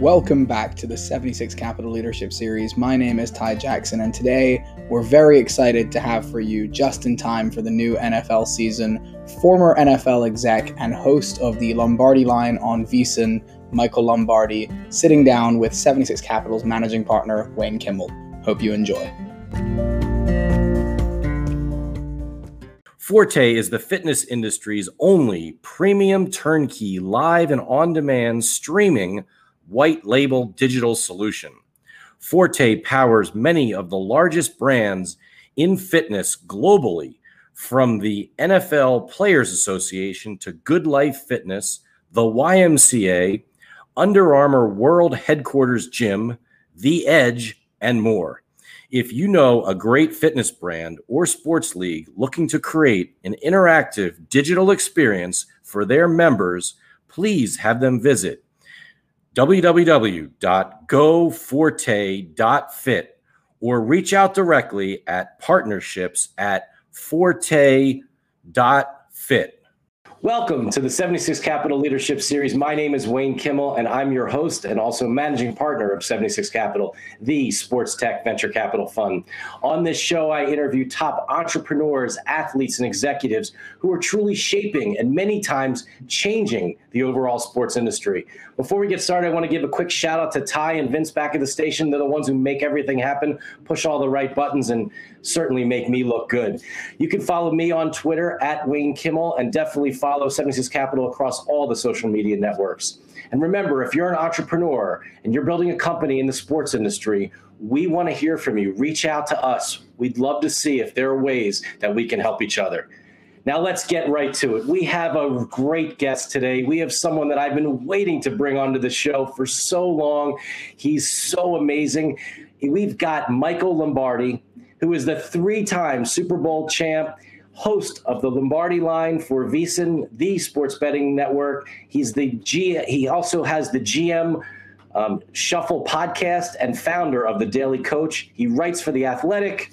Welcome back to the 76 Capital Leadership Series. My name is Ty Jackson, and today we're very excited to have for you, just in time for the new NFL season, former NFL exec and host of the Lombardi line on VSiN, Michael Lombardi, sitting down with 76 Capital's managing partner, Wayne Kimmel. Hope you enjoy. Forte is the fitness industry's only premium turnkey live and on demand streaming white label digital solution. Forte powers many of the largest brands in fitness globally, from the NFL Players Association to Good Life Fitness, the YMCA, Under Armour World Headquarters Gym, The Edge, and more. If you know a great fitness brand or sports league looking to create an interactive digital experience for their members, please have them visit www.goforte.fit or reach out directly at partnerships at forte.fit. Welcome to the 76 Capital Leadership Series. My name is Wayne Kimmel, and I'm your host and also managing partner of 76 Capital, the sports tech venture capital fund. On this show, I interview top entrepreneurs, athletes, and executives who are truly shaping and many times changing the overall sports industry. Before we get started, I want to give a quick shout out to Ty and Vince back at the station. They're the ones who make everything happen, push all the right buttons, and certainly make me look good. You can follow me on Twitter at Wayne Kimmel and definitely follow 76 Capital across all the social media networks. And remember, if you're an entrepreneur and you're building a company in the sports industry, we want to hear from you. Reach out to us. We'd love to see if there are ways that we can help each other. Now let's get right to it. We have a great guest today. We have someone that I've been waiting to bring onto the show for so long. He's so amazing. We've got Michael Lombardi, who is the three-time Super Bowl champ, host of the Lombardi line for VSiN, the sports betting network. He's the G. He also has the GM um, Shuffle podcast and founder of the Daily Coach. He writes for the Athletic.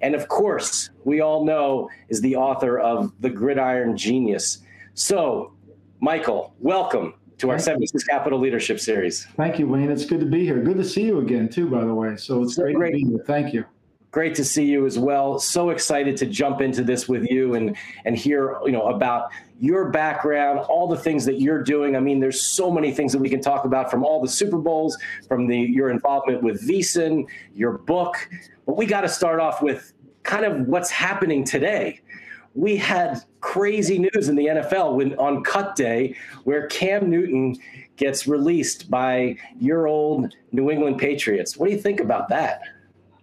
And of course, we all know is the author of The Gridiron Genius. So, Michael, welcome to our 76 Capital Leadership Series. Thank you, Wayne. It's good to be here. Good to see you again, too, by the way. So it's great, great to be here. Thank you. Great to see you as well. So excited to jump into this with you and and hear you know about your background, all the things that you're doing. I mean, there's so many things that we can talk about from all the Super Bowls, from the your involvement with VSiN, your book. But we got to start off with kind of what's happening today. We had crazy news in the NFL when on cut day where Cam Newton gets released by your old New England Patriots. What do you think about that?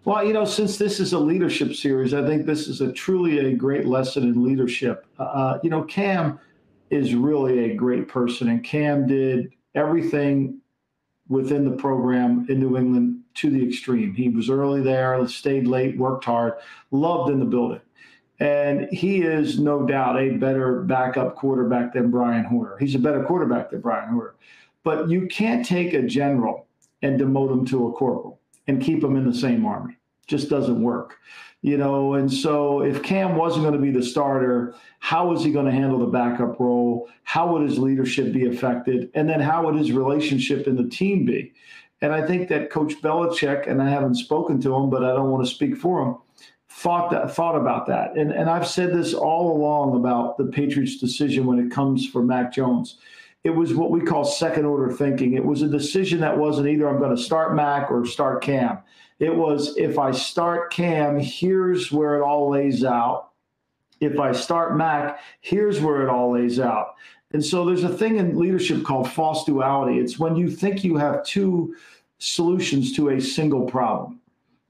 Well, you know, since this is a leadership series, I think this is a truly a great lesson in leadership. Uh, uh, you know, Cam is really a great person, and Cam did everything within the program in New England to the extreme. He was early there, stayed late, worked hard, loved in the building. And he is no doubt a better backup quarterback than Brian Hoyer. He's a better quarterback than Brian Hoyer. But you can't take a general and demote him to a corporal and keep them in the same army. Just doesn't work. You know, and so if Cam wasn't going to be the starter, how was he going to handle the backup role? How would his leadership be affected? And then how would his relationship in the team be? And I think that Coach Belichick, and I haven't spoken to him, but I don't want to speak for him, thought that thought about that. And and I've said this all along about the Patriots' decision when it comes for Mac Jones it was what we call second order thinking. It was a decision that wasn't either I'm going to start Mac or start Cam. It was if I start Cam, here's where it all lays out. If I start Mac, here's where it all lays out. And so there's a thing in leadership called false duality. It's when you think you have two solutions to a single problem,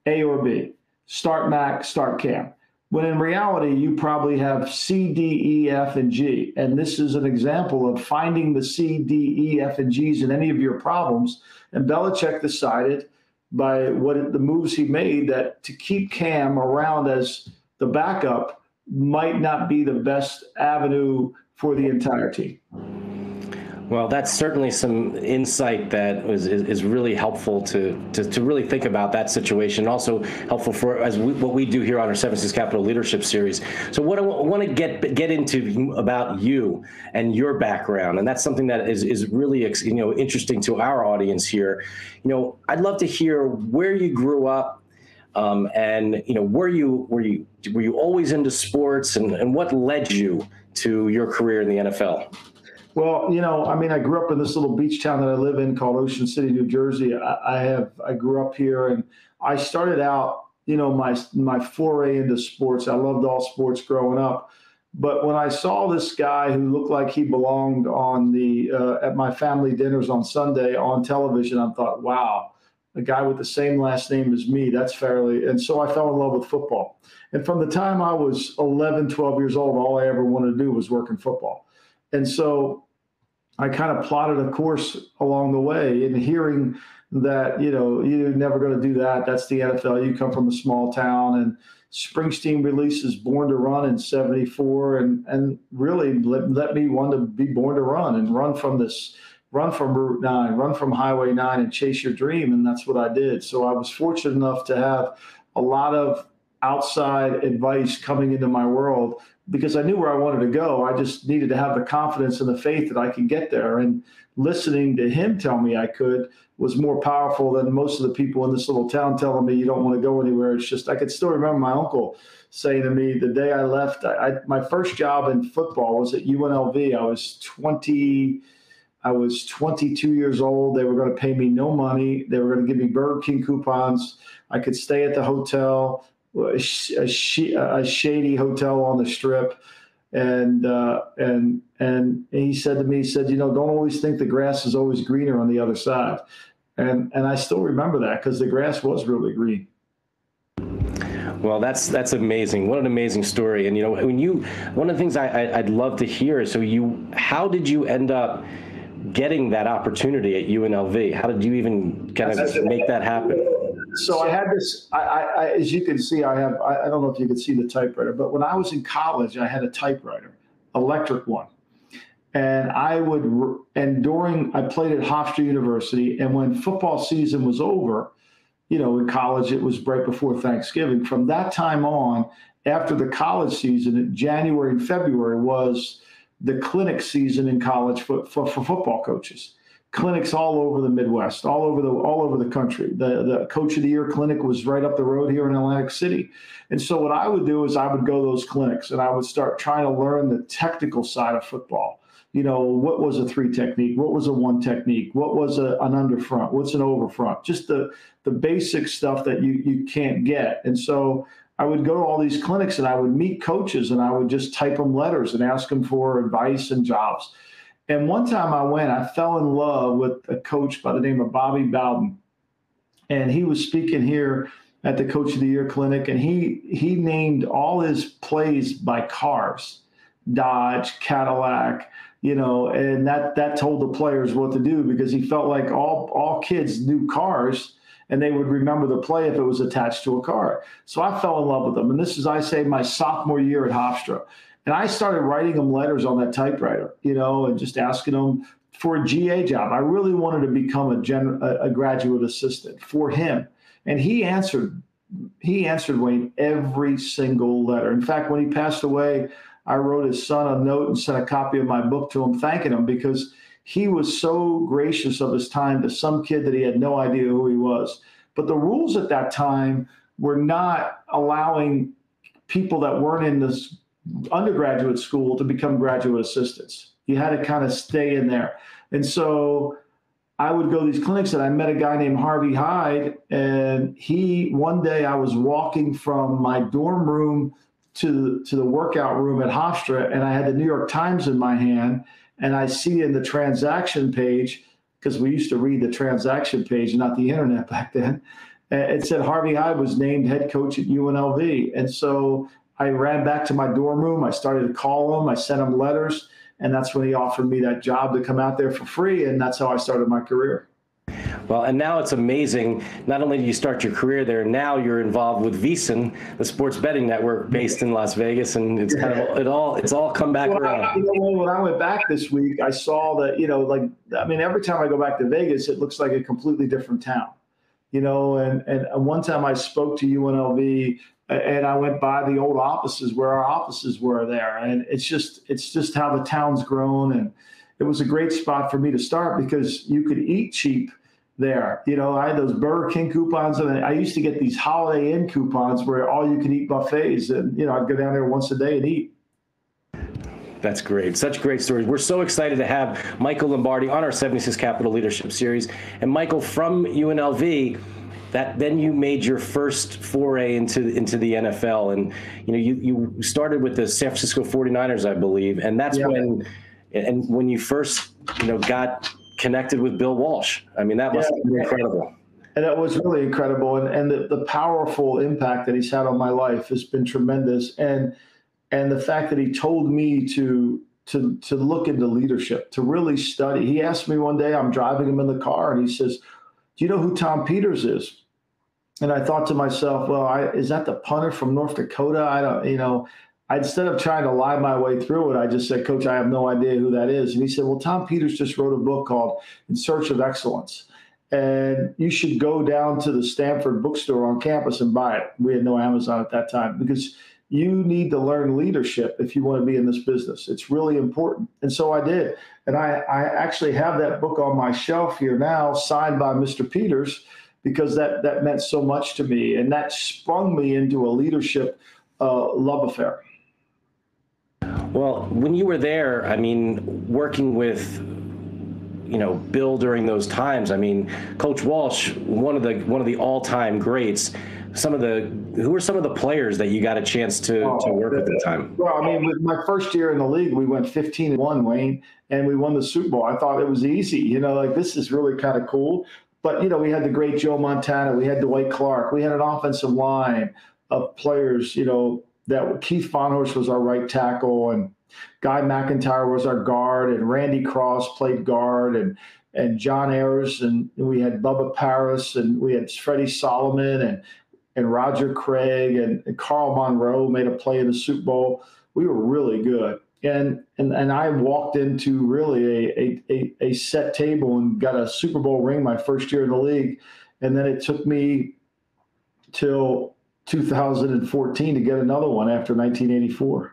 A or B. Start Mac, start Cam when in reality you probably have C, D, E, F, and G. And this is an example of finding the C, D, E, F, and G's in any of your problems. And Belichick decided by what the moves he made that to keep Cam around as the backup might not be the best avenue for the entire team. Well, that's certainly some insight that is, is, is really helpful to, to, to, really think about that situation. Also helpful for as we, what we do here on our 76 Capital Leadership Series. So, what I want to get get into about you and your background, and that's something that is is really you know interesting to our audience here. You know, I'd love to hear where you grew up, um, and you know, were you were you were you always into sports, and, and what led you to your career in the NFL? Well, you know, I mean, I grew up in this little beach town that I live in called Ocean City, New Jersey. I, I have I grew up here, and I started out, you know, my my foray into sports. I loved all sports growing up, but when I saw this guy who looked like he belonged on the uh, at my family dinners on Sunday on television, I thought, wow, a guy with the same last name as me. That's fairly. And so I fell in love with football. And from the time I was 11, 12 years old, all I ever wanted to do was work in football. And so I kind of plotted a course along the way and hearing that, you know, you're never going to do that. That's the NFL. You come from a small town and Springsteen releases Born to Run in 74 and, and really let, let me want to be born to run and run from this, run from Route 9, run from Highway 9 and chase your dream. And that's what I did. So I was fortunate enough to have a lot of outside advice coming into my world because I knew where I wanted to go. I just needed to have the confidence and the faith that I could get there. And listening to him tell me I could was more powerful than most of the people in this little town telling me you don't want to go anywhere. It's just I could still remember my uncle saying to me the day I left. I, I my first job in football was at UNLV. I was twenty. I was 22 years old. They were going to pay me no money. They were going to give me Burger King coupons. I could stay at the hotel a, sh- a shady hotel on the strip and uh, and and he said to me, he said, you know, don't always think the grass is always greener on the other side, and and I still remember that because the grass was really green. Well, that's that's amazing. What an amazing story! And you know, when you one of the things I, I would love to hear is so you how did you end up getting that opportunity at UNLV? How did you even kind of make that happen? So I had this. I, I, as you can see, I have. I, I don't know if you can see the typewriter, but when I was in college, I had a typewriter, electric one, and I would. And during, I played at Hofstra University, and when football season was over, you know, in college, it was right before Thanksgiving. From that time on, after the college season, January and February was the clinic season in college for, for, for football coaches clinics all over the Midwest, all over the all over the country. The the Coach of the Year clinic was right up the road here in Atlantic City, and so what I would do is I would go to those clinics and I would start trying to learn the technical side of football. You know, what was a three technique? What was a one technique? What was a, an under front? What's an over front? Just the the basic stuff that you you can't get. And so I would go to all these clinics and I would meet coaches and I would just type them letters and ask them for advice and jobs. And one time I went, I fell in love with a coach by the name of Bobby Bowden. And he was speaking here at the Coach of the Year clinic, and he he named all his plays by cars, Dodge, Cadillac, you know, and that that told the players what to do because he felt like all all kids knew cars and they would remember the play if it was attached to a car. So I fell in love with them. And this is, I say, my sophomore year at Hofstra. And I started writing him letters on that typewriter, you know, and just asking him for a GA job. I really wanted to become a, gen, a graduate assistant for him. And he answered, he answered Wayne every single letter. In fact, when he passed away, I wrote his son a note and sent a copy of my book to him, thanking him because he was so gracious of his time to some kid that he had no idea who he was. But the rules at that time were not allowing people that weren't in this undergraduate school to become graduate assistants. You had to kind of stay in there. And so I would go to these clinics and I met a guy named Harvey Hyde. And he, one day I was walking from my dorm room to, to the workout room at Hofstra and I had the New York Times in my hand. And I see in the transaction page, because we used to read the transaction page, not the internet back then. It said Harvey Hyde was named head coach at UNLV. And so I ran back to my dorm room. I started to call him. I sent him letters. And that's when he offered me that job to come out there for free. And that's how I started my career. Well, and now it's amazing. Not only do you start your career there, now you're involved with VSiN, the sports betting network based in Las Vegas, and it's kind of it all it's all come back well, around. I, you know, when I went back this week, I saw that you know, like I mean, every time I go back to Vegas, it looks like a completely different town. You know, and and one time I spoke to UNLV and I went by the old offices where our offices were there, and it's just it's just how the town's grown, and it was a great spot for me to start because you could eat cheap there. You know, I had those Burger King coupons, and I used to get these Holiday Inn coupons where all you could eat buffets, and you know, I'd go down there once a day and eat. That's great. Such great stories. We're so excited to have Michael Lombardi on our 76 Capital Leadership Series. And Michael from UNLV, that then you made your first foray into into the NFL and you know you you started with the San Francisco 49ers I believe. And that's yeah. when and when you first you know got connected with Bill Walsh. I mean that must yeah. have been incredible. And that was really incredible. And and the, the powerful impact that he's had on my life has been tremendous. And and the fact that he told me to to to look into leadership to really study. He asked me one day I'm driving him in the car and he says do you know who Tom Peters is and I thought to myself, well, I, is that the punter from North Dakota? I don't, you know, I, instead of trying to lie my way through it, I just said, Coach, I have no idea who that is. And he said, Well, Tom Peters just wrote a book called In Search of Excellence. And you should go down to the Stanford bookstore on campus and buy it. We had no Amazon at that time because you need to learn leadership if you want to be in this business. It's really important. And so I did. And I, I actually have that book on my shelf here now, signed by Mr. Peters because that that meant so much to me, and that sprung me into a leadership uh, love affair. Well, when you were there, I mean, working with you know Bill during those times. I mean, Coach Walsh, one of the one of the all time greats. Some of the who were some of the players that you got a chance to, oh, to work with at the time? Well, I mean, with my first year in the league, we went 15 and one, Wayne, and we won the Super Bowl. I thought it was easy. You know, like this is really kind of cool. But you know, we had the great Joe Montana, we had Dwight Clark, we had an offensive line of players. You know, that Keith Fahnhorst was our right tackle, and Guy McIntyre was our guard, and Randy Cross played guard, and and John Ayers, and we had Bubba Paris, and we had Freddie Solomon, and and Roger Craig, and, and Carl Monroe made a play in the Super Bowl. We were really good and and and I walked into really a, a a set table and got a Super Bowl ring my first year in the league, and then it took me till 2014 to get another one after 1984.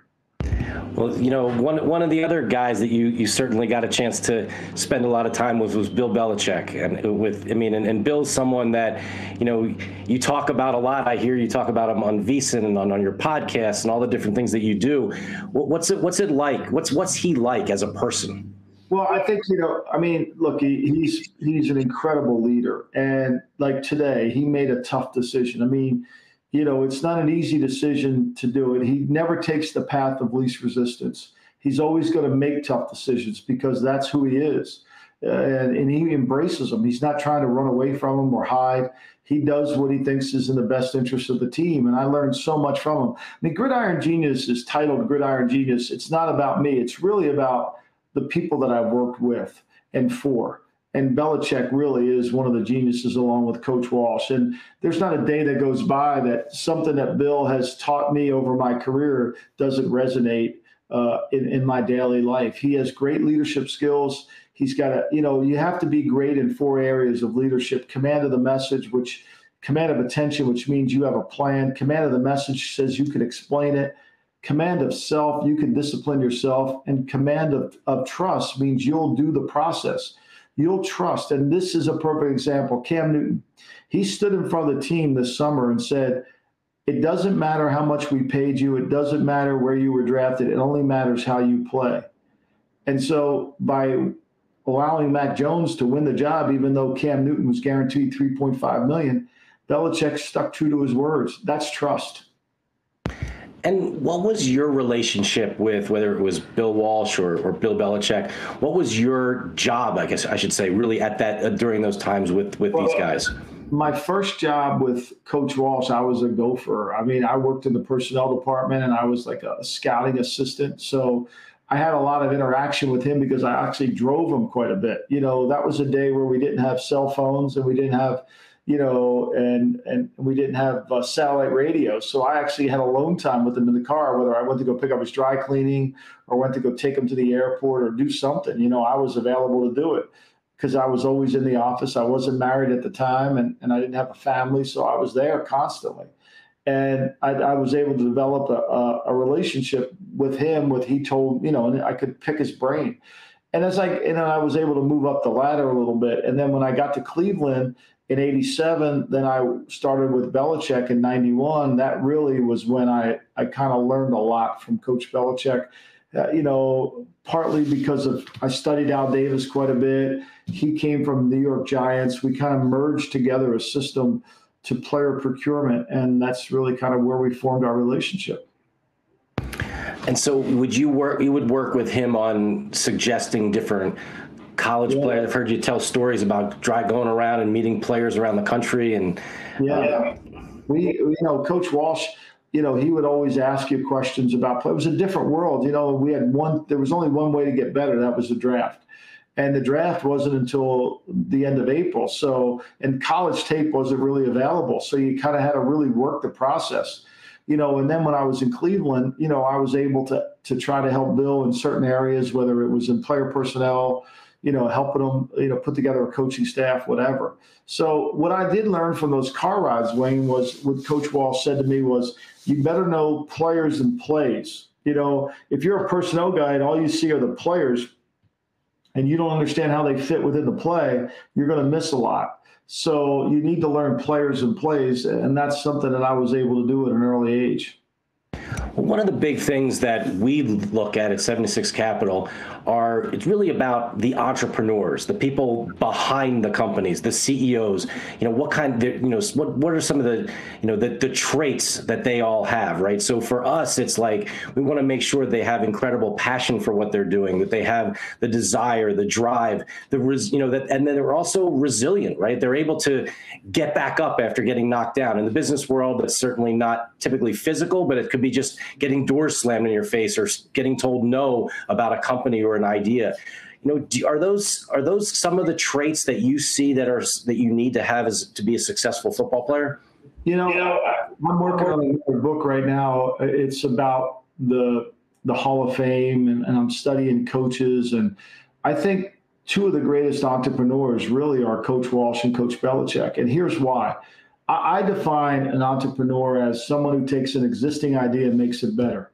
Well, you know, one one of the other guys that you you certainly got a chance to spend a lot of time with was Bill Belichick, and with I mean, and, and Bill's someone that you know you talk about a lot. I hear you talk about him on VSiN and on, on your podcast and all the different things that you do. What's it What's it like? What's What's he like as a person? Well, I think you know. I mean, look, he, he's he's an incredible leader, and like today, he made a tough decision. I mean you know, it's not an easy decision to do it. He never takes the path of least resistance. He's always going to make tough decisions because that's who he is. Uh, and, and he embraces them. He's not trying to run away from them or hide. He does what he thinks is in the best interest of the team. And I learned so much from him. I mean, Gridiron Genius is titled Gridiron Genius. It's not about me, it's really about the people that I've worked with and for and Belichick really is one of the geniuses along with Coach Walsh. And there's not a day that goes by that something that Bill has taught me over my career doesn't resonate uh, in, in my daily life. He has great leadership skills. He's got a, you know, you have to be great in four areas of leadership command of the message, which command of attention, which means you have a plan. Command of the message says you can explain it. Command of self, you can discipline yourself. And command of, of trust means you'll do the process you'll trust. And this is a perfect example. Cam Newton, he stood in front of the team this summer and said, It doesn't matter how much we paid you, it doesn't matter where you were drafted, it only matters how you play. And so by allowing Mac Jones to win the job, even though Cam Newton was guaranteed 3.5 million, Belichick stuck true to his words. That's trust. And what was your relationship with whether it was Bill Walsh or, or Bill Belichick? What was your job, I guess I should say, really at that uh, during those times with with well, these guys? My first job with Coach Walsh, I was a gopher. I mean, I worked in the personnel department and I was like a scouting assistant. So I had a lot of interaction with him because I actually drove him quite a bit. You know, that was a day where we didn't have cell phones and we didn't have, you know, and and we didn't have uh, satellite radio. So I actually had alone time with him in the car, whether I went to go pick up his dry cleaning or went to go take him to the airport or do something. You know, I was available to do it because I was always in the office. I wasn't married at the time and, and I didn't have a family, so I was there constantly and I, I, was able to develop a, a, relationship with him. With he told you know, and I could pick his brain. And as I and I was able to move up the ladder a little bit. And then when I got to Cleveland in '87, then I started with Belichick in '91. That really was when I I kind of learned a lot from Coach Belichick. Uh, you know, partly because of I studied Al Davis quite a bit. He came from New York Giants. We kind of merged together a system to player procurement, and that's really kind of where we formed our relationship. And so, would you work? You would work with him on suggesting different college yeah. players. I've heard you tell stories about dry going around and meeting players around the country, and yeah, uh, we you know Coach Walsh. You know, he would always ask you questions about play. It was a different world. You know, we had one. There was only one way to get better. That was the draft and the draft wasn't until the end of April. So, and college tape wasn't really available. So you kind of had to really work the process, you know. And then when I was in Cleveland, you know, I was able to to try to help Bill in certain areas, whether it was in player personnel, you know, helping them, you know, put together a coaching staff, whatever. So what I did learn from those car rides, Wayne, was what Coach Walsh said to me was, you better know players and plays. You know, if you're a personnel guy and all you see are the players, and you don't understand how they fit within the play, you're going to miss a lot. So you need to learn players and plays, and that's something that I was able to do at an early age. One of the big things that we look at at 76 Capital are it's really about the entrepreneurs, the people behind the companies, the CEOs. You know, what kind, you know, what what are some of the, you know, the the traits that they all have, right? So for us, it's like we want to make sure they have incredible passion for what they're doing, that they have the desire, the drive, the res, you know, that, and then they're also resilient, right? They're able to get back up after getting knocked down. In the business world, it's certainly not typically physical, but it could be just getting doors slammed in your face or getting told no about a company or an idea. You know do, are those are those some of the traits that you see that are that you need to have as to be a successful football player? You know, you know i'm working on a book right now. It's about the the hall of fame and, and i'm studying coaches and i think two of the greatest entrepreneurs really are coach walsh and coach belichick. And here's why I, define an entrepreneur as someone who takes an existing idea and makes it better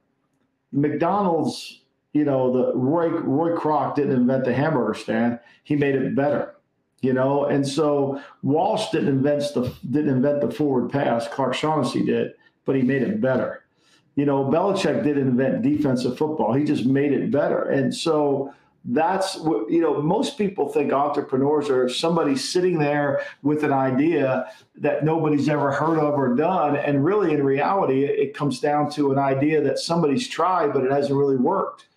mcdonald's you know, the Roy Roy Kroc didn't invent the hamburger stand; he made it better. You know, and so Walsh didn't invent the didn't invent the forward pass. Clark Shaughnessy did, but he made it better. You know, Belichick didn't invent defensive football; he just made it better. And so that's what you know most people think entrepreneurs are somebody sitting there with an idea that nobody's ever heard of or done and really in reality it comes down to an idea that somebody's tried but it hasn't really worked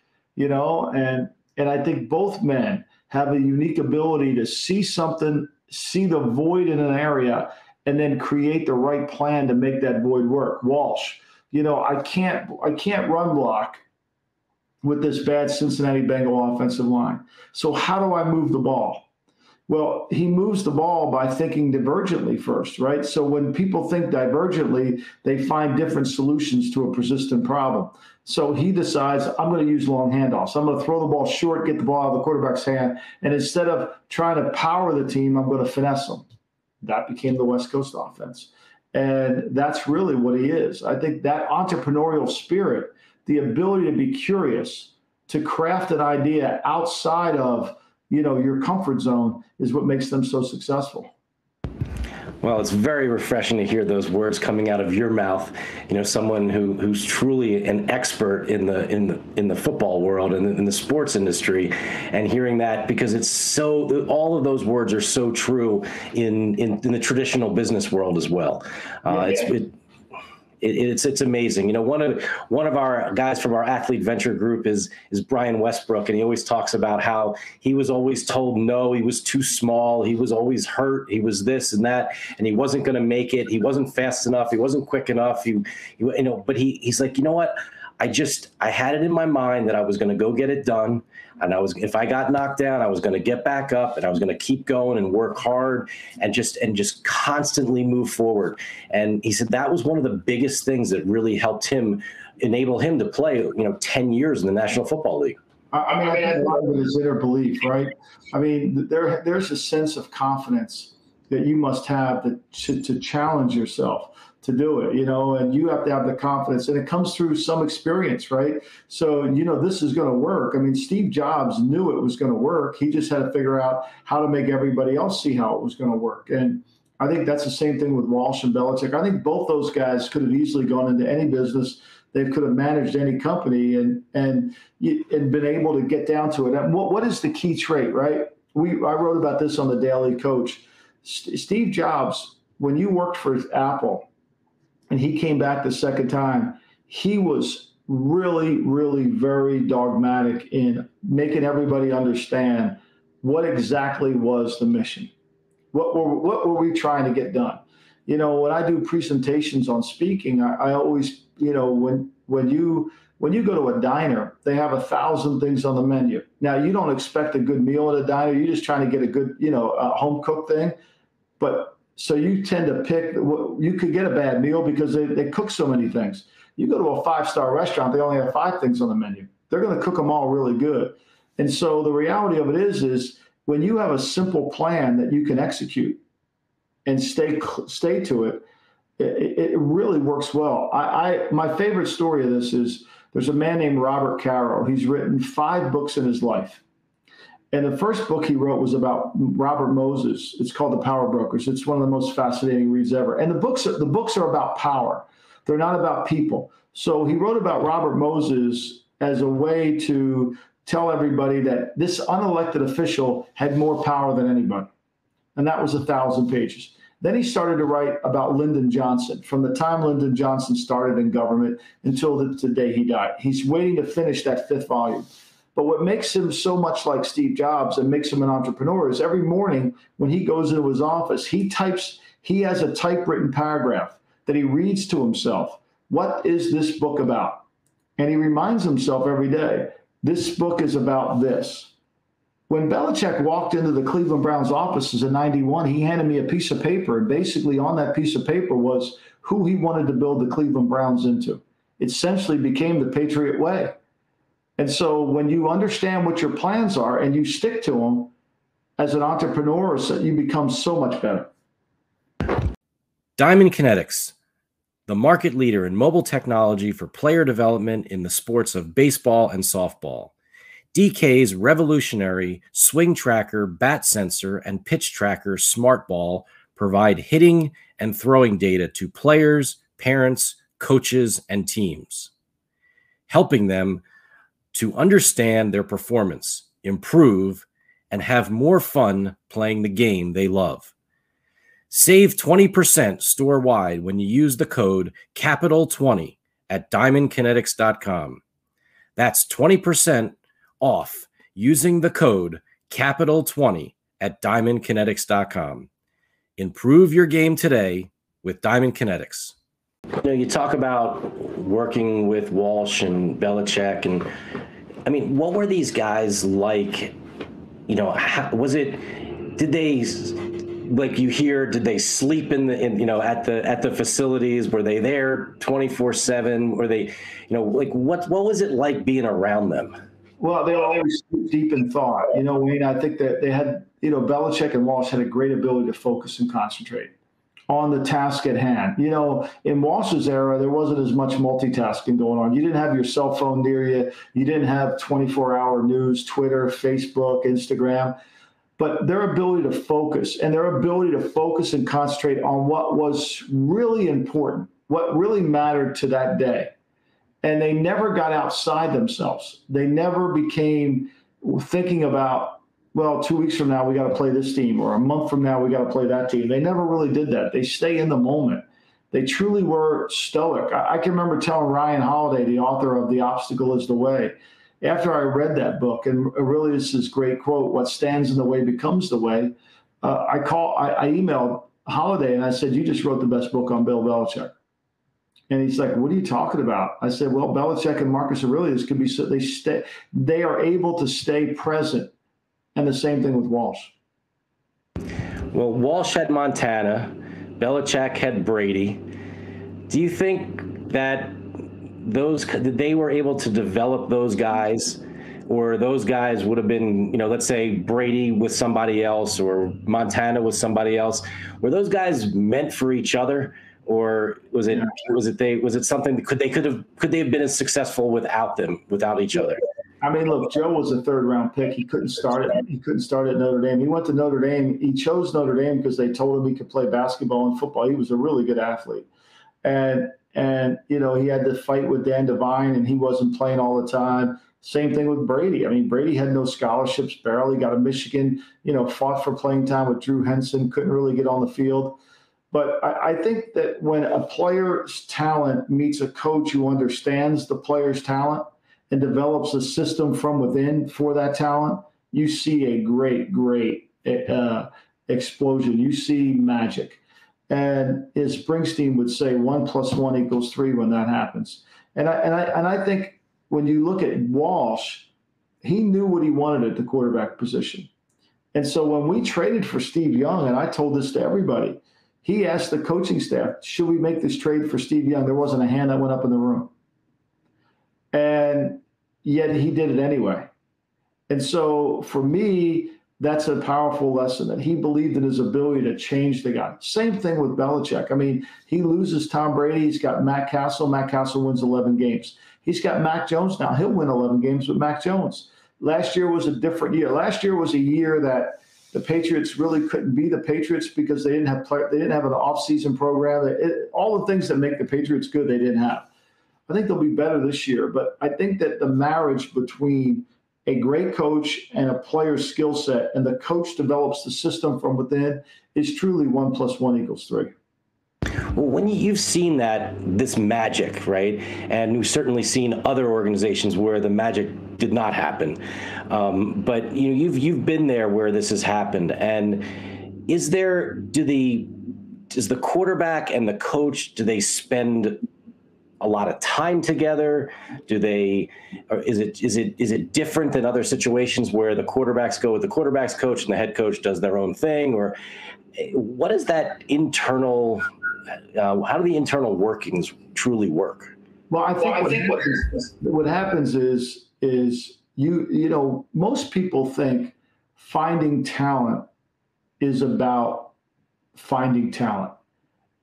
you know, and and I think both men have a unique ability to see something, see the void in an area, and then create the right plan to make that void work. Walsh, you know, I can't I can't run block with this bad Cincinnati Bengal offensive line. So how do I move the ball? Well, he moves the ball by thinking divergently first, right? So when people think divergently, they find different solutions to a persistent problem. So he decides, I'm going to use long handoffs. I'm going to throw the ball short, get the ball out of the quarterback's hand. And instead of trying to power the team, I'm going to finesse them. That became the West Coast offense. And that's really what he is. I think that entrepreneurial spirit, the ability to be curious, to craft an idea outside of you know your comfort zone is what makes them so successful well, it's very refreshing to hear those words coming out of your mouth. You know, someone who, who's truly an expert in the in the in the football world and in, in the sports industry, and hearing that because it's so all of those words are so true in in, in the traditional business world as well. Uh, yeah. It's it, it, it's it's amazing. You know, one of one of our guys from our athlete venture group is is Brian Westbrook, and he always talks about how he was always told no, he was too small, he was always hurt, he was this and that, and he wasn't going to make it. He wasn't fast enough, he wasn't quick enough. He, he, you know, but he he's like, you know what? I just I had it in my mind that I was going to go get it done, and I was if I got knocked down, I was going to get back up, and I was going to keep going and work hard, and just and just constantly move forward. And he said that was one of the biggest things that really helped him enable him to play, you know, ten years in the National Football League. I mean, I had a lot of it is inner belief, right? I mean, there there's a sense of confidence that you must have to, to challenge yourself to do it, you know, and you have to have the confidence and it comes through some experience, right? So, you know, this is going to work. I mean, Steve Jobs knew it was going to work. He just had to figure out how to make everybody else see how it was going to work. And I think that's the same thing with Walsh and Belichick. I think both those guys could have easily gone into any business. They could have managed any company and and and been able to get down to it. And what what is the key trait, right? We I wrote about this on the Daily Coach. St- Steve Jobs, when you worked for Apple, and he came back the second time, he was really, really very dogmatic in making everybody understand what exactly was the mission. What were, what were we trying to get done? You know, when I do presentations on speaking, I, I always, you know, when when you when you go to a diner, they have a thousand things on the menu. Now, you don't expect a good meal at a diner. You're just trying to get a good, you know, home cooked thing. But so you tend to pick, you could get a bad meal because they, they cook so many things. You go to a five star restaurant, they only have five things on the menu. They're going to cook them all really good. And so the reality of it is, is when you have a simple plan that you can execute and stay stay to it, it, it really works well. I, I my favorite story of this is there's a man named Robert Caro. He's written five books in his life. And the first book he wrote was about Robert Moses. It's called The Power Brokers. It's one of the most fascinating reads ever. And the books are, the books are about power. They're not about people. So he wrote about Robert Moses as a way to tell everybody that this unelected official had more power than anybody. And that was a thousand pages. Then he started to write about Lyndon Johnson from the time Lyndon Johnson started in government until the, the day he died. He's waiting to finish that fifth volume. But what makes him so much like Steve Jobs and makes him an entrepreneur is every morning when he goes into his office, he types, he has a typewritten paragraph that he reads to himself. What is this book about? And he reminds himself every day, this book is about this. When Belichick walked into the Cleveland Browns offices in 91, he handed me a piece of paper. And basically, on that piece of paper was who he wanted to build the Cleveland Browns into. It essentially became the Patriot way. And so when you understand what your plans are and you stick to them as an entrepreneur, you become so much better. Diamond Kinetics, the market leader in mobile technology for player development in the sports of baseball and softball. DK's revolutionary swing tracker, bat sensor, and pitch tracker smart ball provide hitting and throwing data to players, parents, coaches, and teams, helping them to understand their performance, improve, and have more fun playing the game they love. Save 20% store wide when you use the code CAPITAL20 at diamondkinetics.com. That's 20% off using the code CAPITAL20 at diamondkinetics.com. Improve your game today with Diamond Kinetics. You know, you talk about working with Walsh and Belichick, and I mean, what were these guys like? You know, how, was it? Did they? like you hear did they sleep in the in, you know at the at the facilities were they there 24 7 were they you know like what what was it like being around them well they were always deep in thought you know I mean, i think that they had you know Belichick and walsh had a great ability to focus and concentrate on the task at hand. You know, in Walsh's era, there wasn't as much multitasking going on. You didn't have your cell phone near you. You didn't have 24 hour news, Twitter, Facebook, Instagram. But their ability to focus and their ability to focus and concentrate on what was really important, what really mattered to that day. And they never got outside themselves. They never became thinking about well, two weeks from now, we got to play this team, or a month from now, we got to play that team. They never really did that. They stay in the moment. They truly were stoic. I, I can remember telling Ryan Holiday, the author of The Obstacle is the Way, after I read that book, and really this is great quote, what stands in the way becomes the way. Uh, I call, I, I emailed Holiday and I said, you just wrote the best book on Bill Belichick. And he's like, "What are you talking about?" I said, "Well, Belichick and Marcus Aurelius could be so they stay they are able to stay present." And the same thing with Walsh. Well, Walsh had Montana, Belichick had Brady. Do you think that those they were able to develop those guys? or those guys would have been, you know, let's say Brady with somebody else or Montana with somebody else. Were those guys meant for each other? Or was it yeah. was it they was it something could they could have could they have been as successful without them without each other? I mean, look, Joe was a third round pick. He couldn't start it. He couldn't start at Notre Dame. He went to Notre Dame. He chose Notre Dame because they told him he could play basketball and football. He was a really good athlete, and and you know he had to fight with Dan Devine, and he wasn't playing all the time. Same thing with Brady. I mean, Brady had no scholarships, barely got a Michigan, you know, fought for playing time with Drew Henson, couldn't really get on the field. But I, I, think that when a player's talent meets a coach who understands the player's talent and develops a system from within for that talent, you see a great, great uh, explosion. You see magic. And as Springsteen would say, one plus one equals three when that happens. And I, and I, and I think when you look at Walsh, he knew what he wanted at the quarterback position. And so when we traded for Steve Young, and I told this to everybody, he asked the coaching staff, should we make this trade for Steve Young? There wasn't a hand that went up in the room. And yet he did it anyway. And so for me, that's a powerful lesson that he believed in his ability to change the guy. Same thing with Belichick. I mean, he loses Tom Brady. He's got Matt Cassel. Matt Cassel wins 11 games. He's got Mac Jones now. He'll win 11 games with Mac Jones. Last year was a different year. Last year was a year that the Patriots really couldn't be the Patriots because they didn't have play, they didn't have an offseason program. It, all the things that make the Patriots good, they didn't have. I think they'll be better this year, but I think that the marriage between a great coach and a player's skill set, and the coach develops the system from within, is truly one plus one equals three. Well, when you've seen that this magic, right, and we've certainly seen other organizations where the magic did not happen, um, but you know you've you've been there where this has happened, and is there do the does the quarterback and the coach do they spend a lot of time together? Do they, or is it is it is it different than other situations where the quarterbacks go with the quarterbacks coach and the head coach does their own thing, or eh, what is that internal uh, how do the internal workings truly work? Well, I think, well, I what, think what, what happens is is you you know most people think finding talent is about finding talent.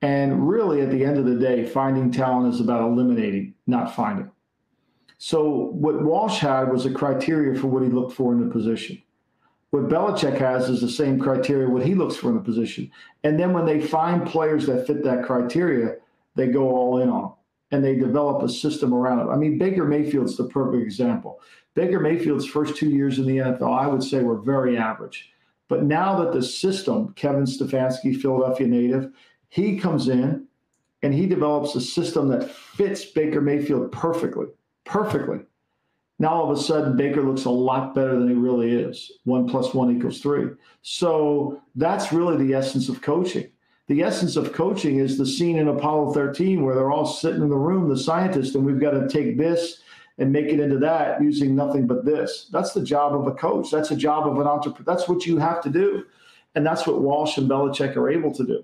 And really, at the end of the day, finding talent is about eliminating, not finding. So, what Walsh had was a criteria for what he looked for in the position. What Belichick has is the same criteria, what he looks for in the position. And then when they find players that fit that criteria, they go all in on them and they develop a system around it. I mean, Baker Mayfield's the perfect example. Baker Mayfield's first two years in the NFL, I would say, were very average. But now that the system, Kevin Stefanski, Philadelphia native, he comes in and he develops a system that fits Baker Mayfield perfectly, perfectly. Now all of a sudden, Baker looks a lot better than he really is. One plus one equals three. So that's really the essence of coaching. The essence of coaching is the scene in Apollo 13 where they're all sitting in the room, the scientists, and we've got to take this and make it into that using nothing but this. That's the job of a coach. That's the job of an entrepreneur. That's what you have to do. And that's what Walsh and Belichick are able to do.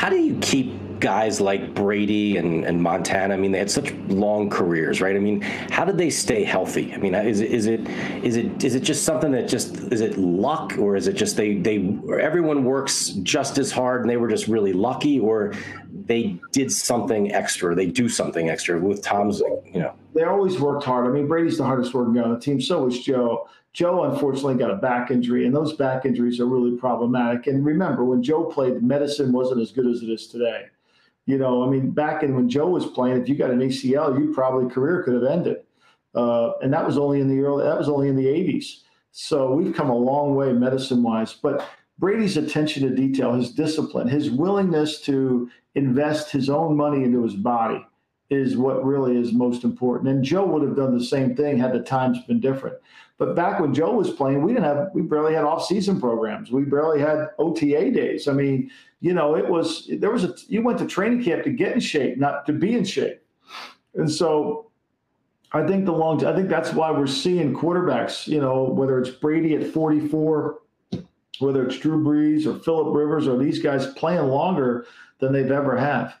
How do you keep guys like Brady and, and Montana, I mean, they had such long careers, right? I mean, how did they stay healthy? I mean, is it is it is it is it just something that just is it luck, or is it just they they everyone works just as hard and they were just really lucky, or they did something extra, they do something extra with Tom's, you know? They always worked hard. I mean, Brady's the hardest working guy on the team. So was Joe. Joe unfortunately got a back injury, and those back injuries are really problematic. And remember, when Joe played, medicine wasn't as good as it is today. You know, I mean, back in when Joe was playing, if you got an ACL, you probably career could have ended. Uh, and that was only in the early, that was only in the 80s. So we've come a long way medicine wise. But Brady's attention to detail, his discipline, his willingness to invest his own money into his body is what really is most important. And Joe would have done the same thing had the times been different. But back when Joe was playing, we didn't have we barely had off season programs. We barely had OTA days. I mean, you know, it was there was a you went to training camp to get in shape, not to be in shape. And so I think the long I think that's why we're seeing quarterbacks, you know, whether it's Brady at 44, whether it's Drew Brees or Philip Rivers or these guys playing longer than they've ever have.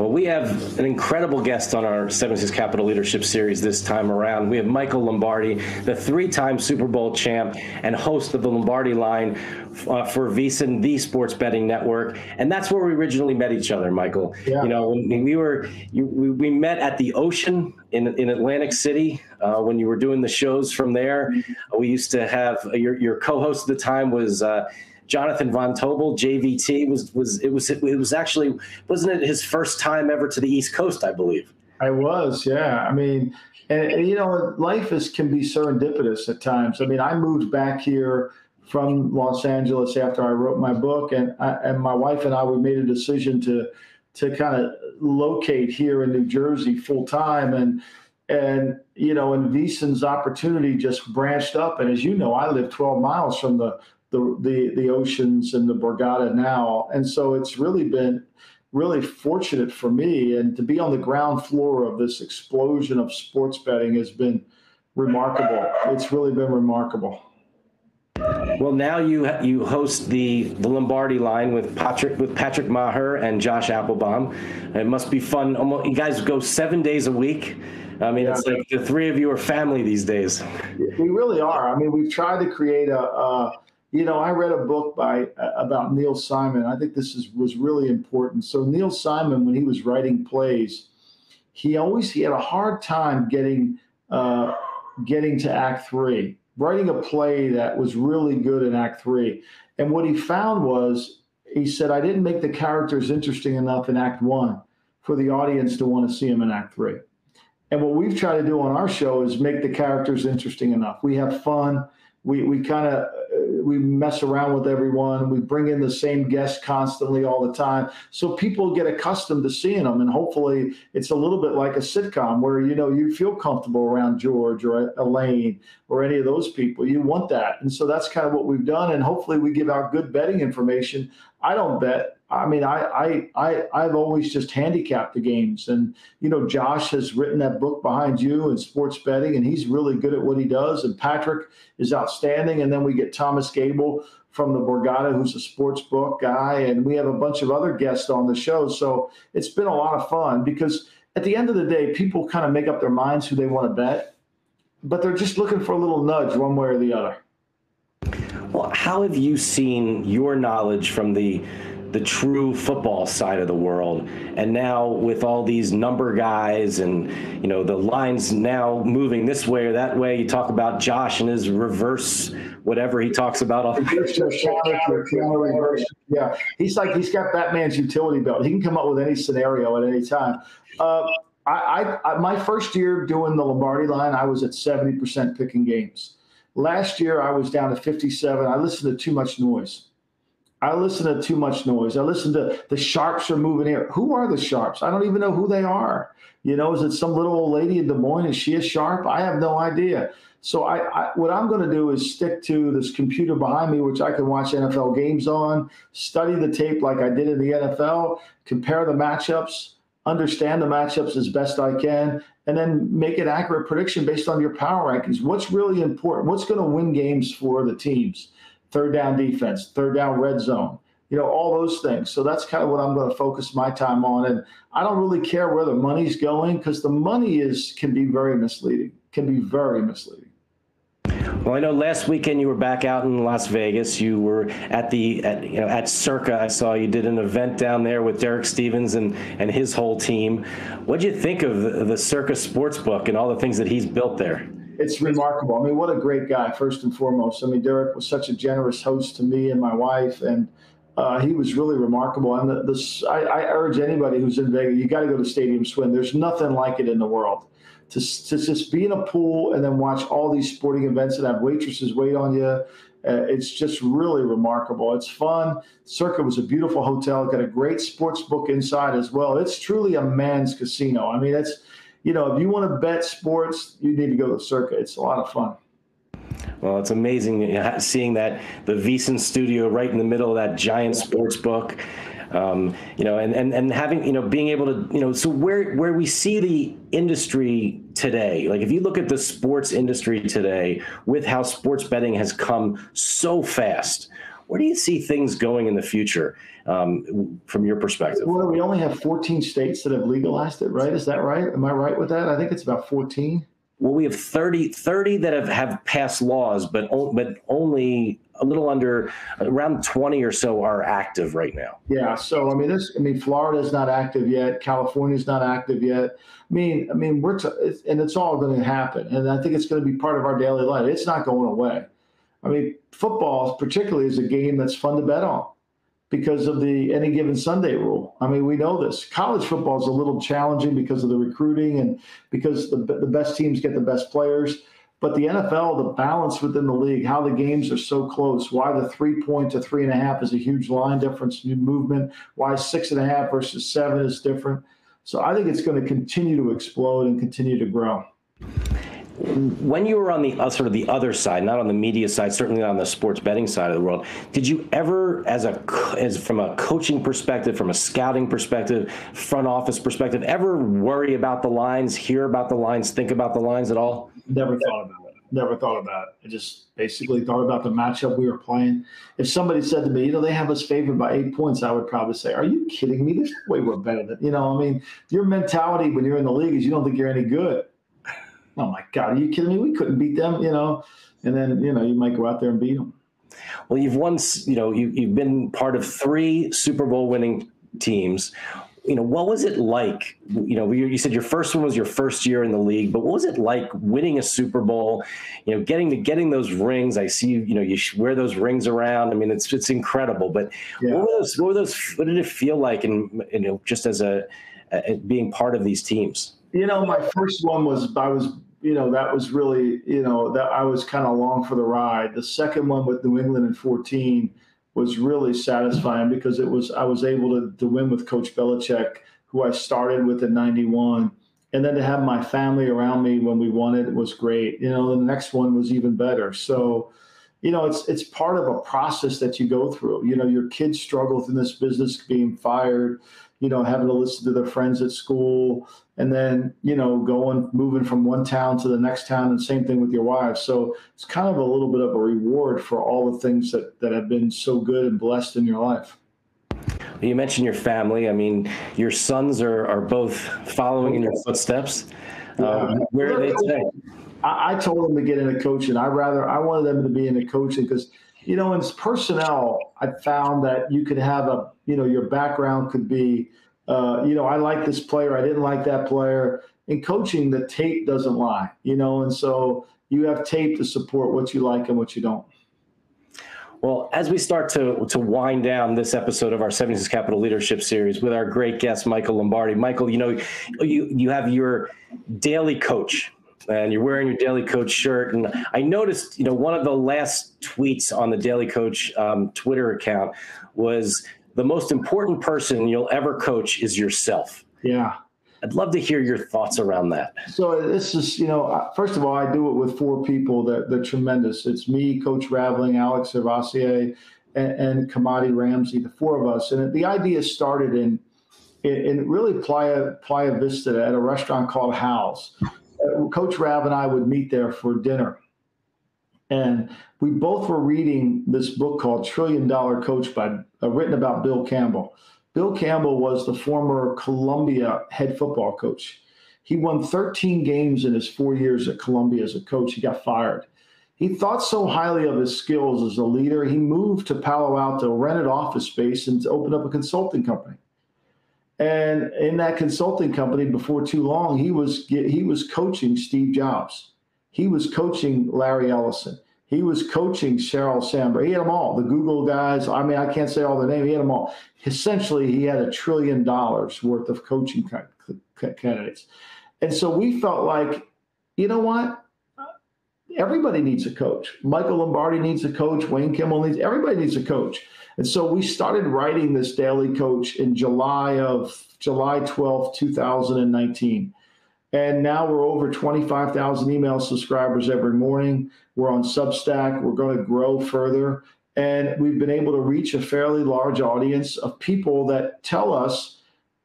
Well, we have an incredible guest on our 76 Capital Leadership Series this time around. We have Michael Lombardi, the three time Super Bowl champ and host of the Lombardi line uh, for VSiN, the sports betting network. And that's where we originally met each other, Michael. Yeah. You know, when we were, you, we, we met at the ocean in, in Atlantic City uh, when you were doing the shows from there. We used to have uh, your, your co host at the time was. Uh, Jonathan Von Tobel, JVT was was it was it was actually wasn't it his first time ever to the East Coast, I believe. I was, yeah. I mean, and, and you know, life is can be serendipitous at times. I mean, I moved back here from Los Angeles after I wrote my book, and I, and my wife and I we made a decision to to kind of locate here in New Jersey full time and and you know and VSiN's opportunity just branched up and as you know I live 12 miles from the the the the oceans and the Borgata now, and so it's really been really fortunate for me and to be on the ground floor of this explosion of sports betting has been remarkable. It's really been remarkable. Well, now you you host the the Lombardi line with Patrick with Patrick Meagher and Josh Appelbaum. It must be fun. Almost, you guys go seven days a week. I mean, yeah. it's like the three of you are family these days. We really are. I mean, we've tried to create a, a you know, I read a book by uh, about Neil Simon. I think this is was really important. So Neil Simon, when he was writing plays, he always he had a hard time getting uh, getting to Act Three, writing a play that was really good in Act Three. And what he found was, he said, I didn't make the characters interesting enough in Act One for the audience to want to see him in Act Three. And what we've tried to do on our show is make the characters interesting enough. We have fun. We we kind of we mess around with everyone. We bring in the same guests constantly all the time. So people get accustomed to seeing them. And hopefully it's a little bit like a sitcom where, you know, you feel comfortable around George or Elaine or any of those people. You want that. And so that's kind of what we've done. And hopefully we give out good betting information. I don't bet. I mean, I, I, I, I've always just handicapped the games. And, you know, Josh has written that book behind you in sports betting, and he's really good at what he does. And Patrick is outstanding. And then we get Thomas Gable from the Borgata, who's a sports book guy. And we have a bunch of other guests on the show. So it's been a lot of fun because at the end of the day, people kind of make up their minds who they want to bet, but they're just looking for a little nudge one way or the other. Well, how have you seen your knowledge from the the true football side of the world. And now with all these number guys and you know the lines now moving this way or that way, you talk about Josh and his reverse whatever he talks about. Yeah, he's like he's got Batman's utility belt. He can come up with any scenario at any time. Uh, I, I, my first year doing the Lombardi line, I was at seventy percent picking games. Last year, I was down to fifty-seven. I listened to too much noise. I listen to too much noise. I listen to the sharps are moving here. Who are the sharps? I don't even know who they are. You know, is it some little old lady in Des Moines? Is she a sharp? I have no idea. So I, I what I'm going to do is stick to this computer behind me, which I can watch NFL games on, study the tape like I did in the NFL, compare the matchups, understand the matchups as best I can, and then make an accurate prediction based on your power rankings. What's really important? What's going to win games for the teams? Third down defense, third down red zone, you know, all those things. So that's kind of what I'm going to focus my time on. And I don't really care where the money's going because the money is can be very misleading, can be very misleading. Well, I know last weekend you were back out in Las Vegas. You were at the at, you know at Circa. I saw you did an event down there with Derek Stevens and and his whole team. What do you think of the, the Circa Sportsbook and all the things that he's built there? It's remarkable. I mean, what a great guy, first and foremost. I mean, Derek was such a generous host to me and my wife, and uh, he was really remarkable. And the, the I, I, urge anybody who's in Vegas, you got to go to Stadium Swim. There's nothing like it in the world. To, to just be in a pool and then watch all these sporting events and have waitresses wait on you. Uh, it's just really remarkable. It's fun. Circa was a beautiful hotel. Got a great sports book inside as well. It's truly a man's casino. I mean, it's you know, if you want to bet sports, you need to go to the Circa. It's a lot of fun. Well, it's amazing seeing that the VSiN studio right in the middle of that giant sports book. Um, you know, and, and, and having, you know, being able to, you know, so where, where we see the industry today, like if you look at the sports industry today with how sports betting has come so fast, where do you see things going in the future um, from your perspective? Well, we only have 14 states that have legalized it, right? Is that right? Am I right with that? I think it's about 14 well, we have 30, 30 that have, have passed laws, but but only a little under around 20 or so are active right now. Yeah. So I mean, this I mean, Florida is not active yet. California is not active yet. I mean, I mean, we're t- it's, and it's all going to happen, and I think it's going to be part of our daily life. It's not going away. I mean, football particularly is a game that's fun to bet on because of the any given Sunday rule. I mean, we know this. College football is a little challenging because of the recruiting and because the, the best teams get the best players. But the NFL, the balance within the league, how the games are so close, why the three point to three and a half is a huge line difference, new movement, why six and a half versus seven is different. So I think it's going to continue to explode and continue to grow when you were on the uh, sort of the other side, not on the media side, certainly not on the sports betting side of the world, did you ever, as a as from a coaching perspective, from a scouting perspective, front office perspective, ever worry about the lines, hear about the lines, think about the lines at all? Never thought about it. Never thought about it. I just basically thought about the matchup we were playing. If somebody said to me, you know, they have us favored by eight points, I would probably say, "Are you kidding me? There's no way we're better than." You know, I mean, your mentality when you're in the league is you don't think you're any good oh my God, are you kidding me? We couldn't beat them, you know. And then, you know, you might go out there and beat them. Well, you've won, you know, you, you've been part of three Super Bowl winning teams. You know, what was it like? You know, you said your first one was your first year in the league, but what was it like winning a Super Bowl? You know, getting to getting those rings. I see you. You know, you wear those rings around. I mean, it's it's incredible. But yeah. what were those? What were those? What did it feel like? And you know, just as a, a being part of these teams. You know, my first one was I was you know, that was really, you know, that I was kind of along for the ride. The second one with New England in 14 was really satisfying because it was I was able to, to win with Coach Belichick, who I started with in 91. And then to have my family around me when we won it was great. You know, the next one was even better. So, you know, it's it's part of a process that you go through. You know, your kids struggle in this business being fired you know, having to listen to their friends at school, and then you know, going moving from one town to the next town, and same thing with your wife. So it's kind of a little bit of a reward for all the things that that have been so good and blessed in your life. You mentioned your family. I mean, your sons are are both following in your footsteps. Yeah. Um, where are they today? I, I told them to get into coaching. I rather I wanted them to be in into coaching because you know, in personnel, I found that you could have a, you know, your background could be, uh, you know, I like this player, I didn't like that player. In coaching, the tape doesn't lie, you know, and so you have tape to support what you like and what you don't. Well, as we start to to wind down this episode of our 76 Capital Leadership Series with our great guest Michael Lombardi, Michael, you know, you you have your daily coach and you're wearing your Daily Coach shirt. And I noticed, you know, one of the last tweets on the Daily Coach um, Twitter account was the most important person you'll ever coach is yourself. Yeah. I'd love to hear your thoughts around that. So this is, you know, first of all, I do it with four people that they're tremendous. It's me, Coach Raveling, Alex Servassier, and, and Kamadi Ramsey, the four of us. And the idea started in in, really Playa Playa Vista at a restaurant called Hal's. Coach Rav and I would meet there for dinner. And we both were reading this book called Trillion Dollar Coach by uh, written about Bill Campbell. Bill Campbell was the former Columbia head football coach. He won 13 games in his four years at Columbia as a coach. He got fired. He thought so highly of his skills as a leader, he moved to Palo Alto, rented office space, and opened up a consulting company. And in that consulting company, before too long, he was he was coaching Steve Jobs. He was coaching Larry Ellison. He was coaching Sheryl Sandberg. He had them all. The Google guys. I mean, I can't say all the name. He had them all. Essentially, he had a trillion dollars worth of coaching candidates. And so we felt like, you know what? Everybody needs a coach. Michael Lombardi needs a coach. Wayne Kimmel needs. Everybody needs a coach. And so we started writing this daily coach in July of July 12, 2019. And now we're over 25,000 email subscribers every morning. We're on Substack. We're going to grow further. And we've been able to reach a fairly large audience of people that tell us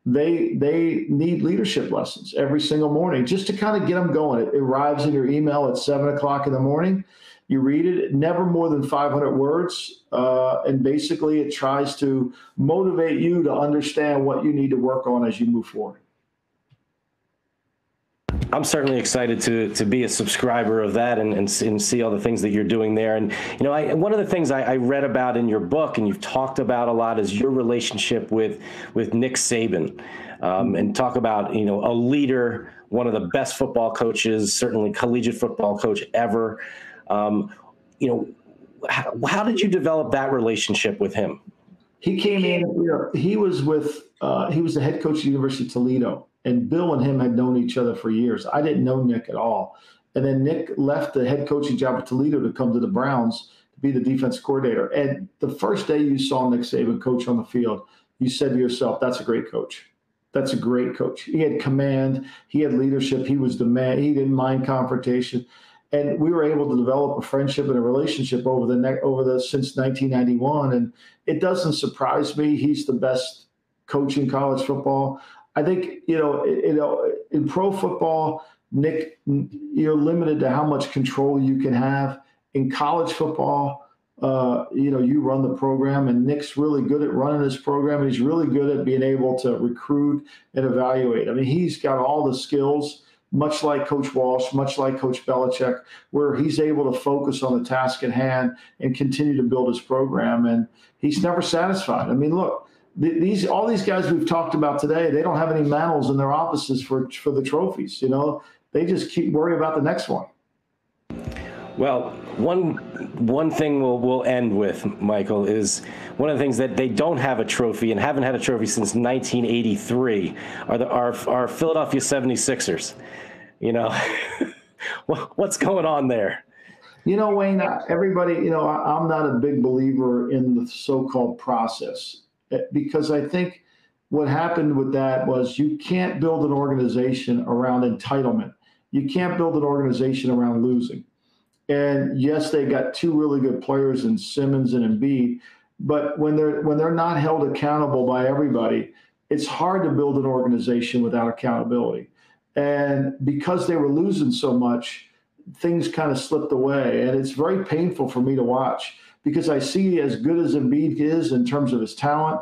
they they need leadership lessons every single morning just to kind of get them going. It arrives in your email at seven o'clock in the morning. You read it, never more than 500 words, uh, and basically it tries to motivate you to understand what you need to work on as you move forward. I'm certainly excited to to be a subscriber of that and, and, and, see all the things that you're doing there. And you know, I, one of the things I, I, read about in your book and you've talked about a lot is your relationship with with Nick Saban, um, and talk about you know a leader, one of the best football coaches, certainly collegiate football coach ever. Um, you know, how, how, did you develop that relationship with him? He came in. You know, he was with uh, he was the head coach at University of Toledo and Bill and him had known each other for years. I didn't know Nick at all. And then Nick left the head coaching job at Toledo to come to the Browns to be the defense coordinator. And the first day you saw Nick Saban coach on the field, you said to yourself, that's a great coach. That's a great coach. He had command, he had leadership, he was the man, he didn't mind confrontation. And we were able to develop a friendship and a relationship over the next over the since 1991. And it doesn't surprise me. He's the best coach in college football. I think you know, you know, in pro football, Nick, you're limited to how much control you can have. In college football, uh, you know, you run the program, and Nick's really good at running his program, he's really good at being able to recruit and evaluate. I mean, he's got all the skills, much like Coach Walsh, much like Coach Belichick, where he's able to focus on the task at hand and continue to build his program. And he's never satisfied. I mean, look, these all these guys we've talked about today, they don't have any mantles in their offices for for the trophies. You know, they just keep worrying about the next one. Well, one one thing we'll we'll end with, Michael, is one of the things that they don't have a trophy and haven't had a trophy since 1983 are the our our Philadelphia 76ers. You know, what's going on there? You know, Wayne, everybody, you know, I'm not a big believer in the so-called process because I think what happened with that was you can't build an organization around entitlement. You can't build an organization around losing. And yes, they got two really good players in Simmons and Embiid, but when they're when they're not held accountable by everybody, it's hard to build an organization without accountability. And because they were losing so much, things kind of slipped away. And it's very painful for me to watch because I see as good as Embiid is in terms of his talent,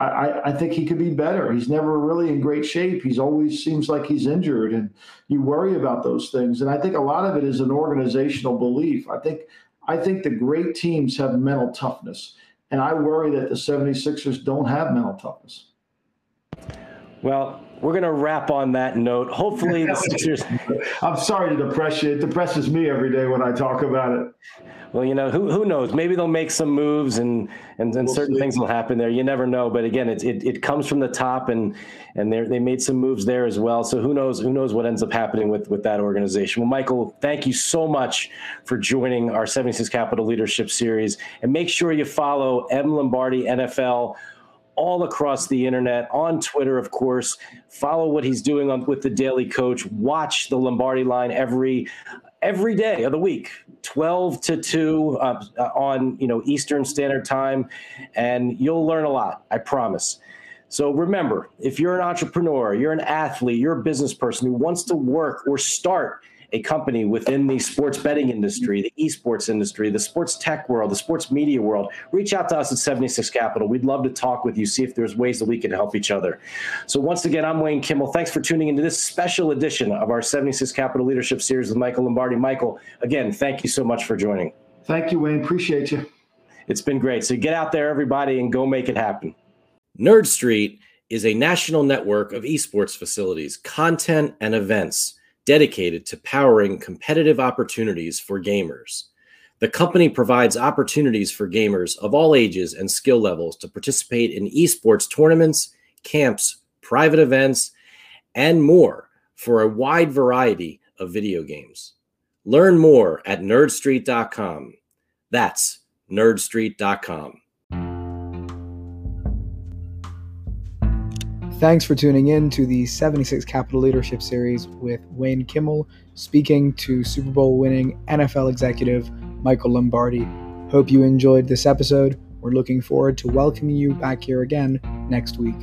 I, I, think he could be better. He's never really in great shape. He's always seems like he's injured, and you worry about those things. And I think a lot of it is an organizational belief. I think I think the great teams have mental toughness, and I worry that the 76ers don't have mental toughness. Well, we're going to wrap on that note. Hopefully, the Sixers. I'm sorry to depress you. It depresses me every day when I talk about it. Well, you know, who who knows? Maybe they'll make some moves and and, and we'll certain see. things will happen there. You never know. But again, it, it, it comes from the top and and they they made some moves there as well. So who knows who knows what ends up happening with with that organization. Well, Michael, thank you so much for joining our 76 Capital Leadership Series. And make sure you follow M Lombardi NFL all across the internet, on Twitter, of course. Follow what he's doing on, with the Daily Coach. Watch the Lombardi line every every day of the week, 12 to 2 uh, on you know Eastern Standard Time, and you'll learn a lot. I promise. So remember, if you're an entrepreneur, you're an athlete, you're a business person who wants to work or start a company within the sports betting industry, the esports industry, the sports tech world, the sports media world, reach out to us at 76 Capital. We'd love to talk with you, see if there's ways that we can help each other. So, once again, I'm Wayne Kimmel. Thanks for tuning into this special edition of our 76 Capital Leadership Series with Michael Lombardi. Michael, again, thank you so much for joining. Thank you, Wayne. Appreciate you. It's been great. So, get out there, everybody, and go make it happen. Nerd Street is a national network of esports facilities, content, and events dedicated to powering competitive opportunities for gamers. The company provides opportunities for gamers of all ages and skill levels to participate in esports tournaments, camps, private events, and more for a wide variety of video games. Learn more at nerdstreet.com. That's nerdstreet.com. Thanks for tuning in to the 76 Capital Leadership Series with Wayne Kimmel speaking to Super Bowl winning NFL executive Michael Lombardi. Hope you enjoyed this episode. We're looking forward to welcoming you back here again next week.